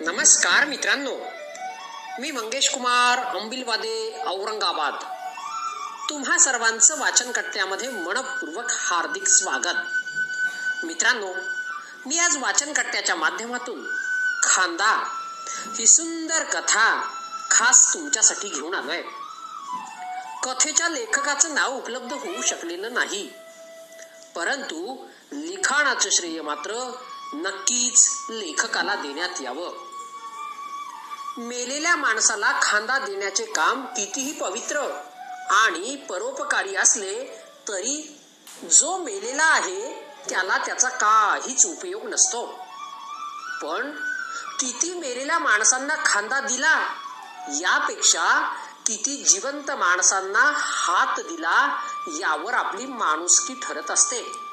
नमस्कार मित्रांनो. मी मंगेश कुमार अंबिलवादे औरंगाबाद. तुम्हा सर्वांचं वाचन कट्ट्यामध्ये मनपूर्वक हार्दिक स्वागत. मित्रांनो मी आज वाचन कट्ट्याच्या माध्यमातून खांदा ही सुंदर कथा खास तुमच्यासाठी घेऊन आलोय. कथेच्या लेखकाचं नाव उपलब्ध होऊ शकलेलं नाही. परंतु लिखाणाचं श्रेय मात्र नक्कीच लेखकाला देण्यात यावं. मेलेल्या माणसाला खांदा देण्याचे काम कितीही पवित्र आणि परोपकारी असले तरी जो मेलेला आहे त्याला त्याचा काहीच उपयोग नसतो. पण किती मेलेल्या माणसांना खांदा दिला यापेक्षा किती जिवंत माणसांना हात दिला यावर आपली माणुसकी ठरत असते.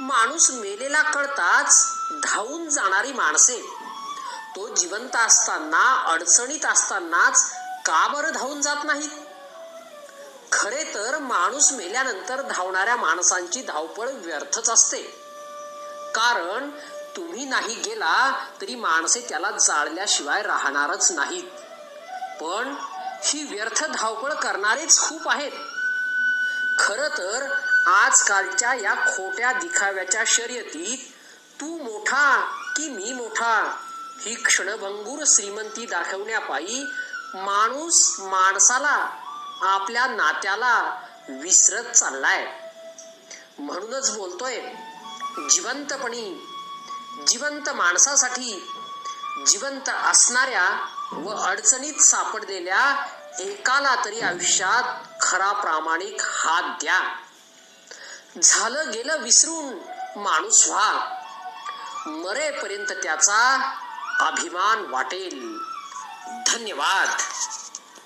माणूस मेलेला कळताच धावून जाणारी माणसे. तो जिवंत असताना अडचणीत असतानाच का बरं धावून जात नाहीत? खरे तर माणूस मेल्यानंतर धावणाऱ्या माणसांची धावपळ व्यर्थच असते. कारण तुम्ही नाही गेला तरी माणसे त्याला जाळल्याशिवाय राहणारच नाहीत. पण ही व्यर्थ धावपळ करणारेच खूप आहेत. खर तर आजकालच्या या खोट्या दिखाव्याच्या शर्यतीत तू मोठा की मी मोठा? ही क्षणभंगूर श्रीमंती दाखवण्यापायी माणूस माणसाला आपल्या नात्याला विसरत चाललाय. म्हणूनच बोलतोय जिवंतपणी जिवंत माणसासाठी जिवंत असणाऱ्या व अडचणीत सापडलेल्या एकाला तरी आयुष्यात खरा प्रामाणिक हात द्या. झालं गेलं विसरून माणूस व्हा. मरेपर्यंत त्याचा अभिमान वाटेल. धन्यवाद.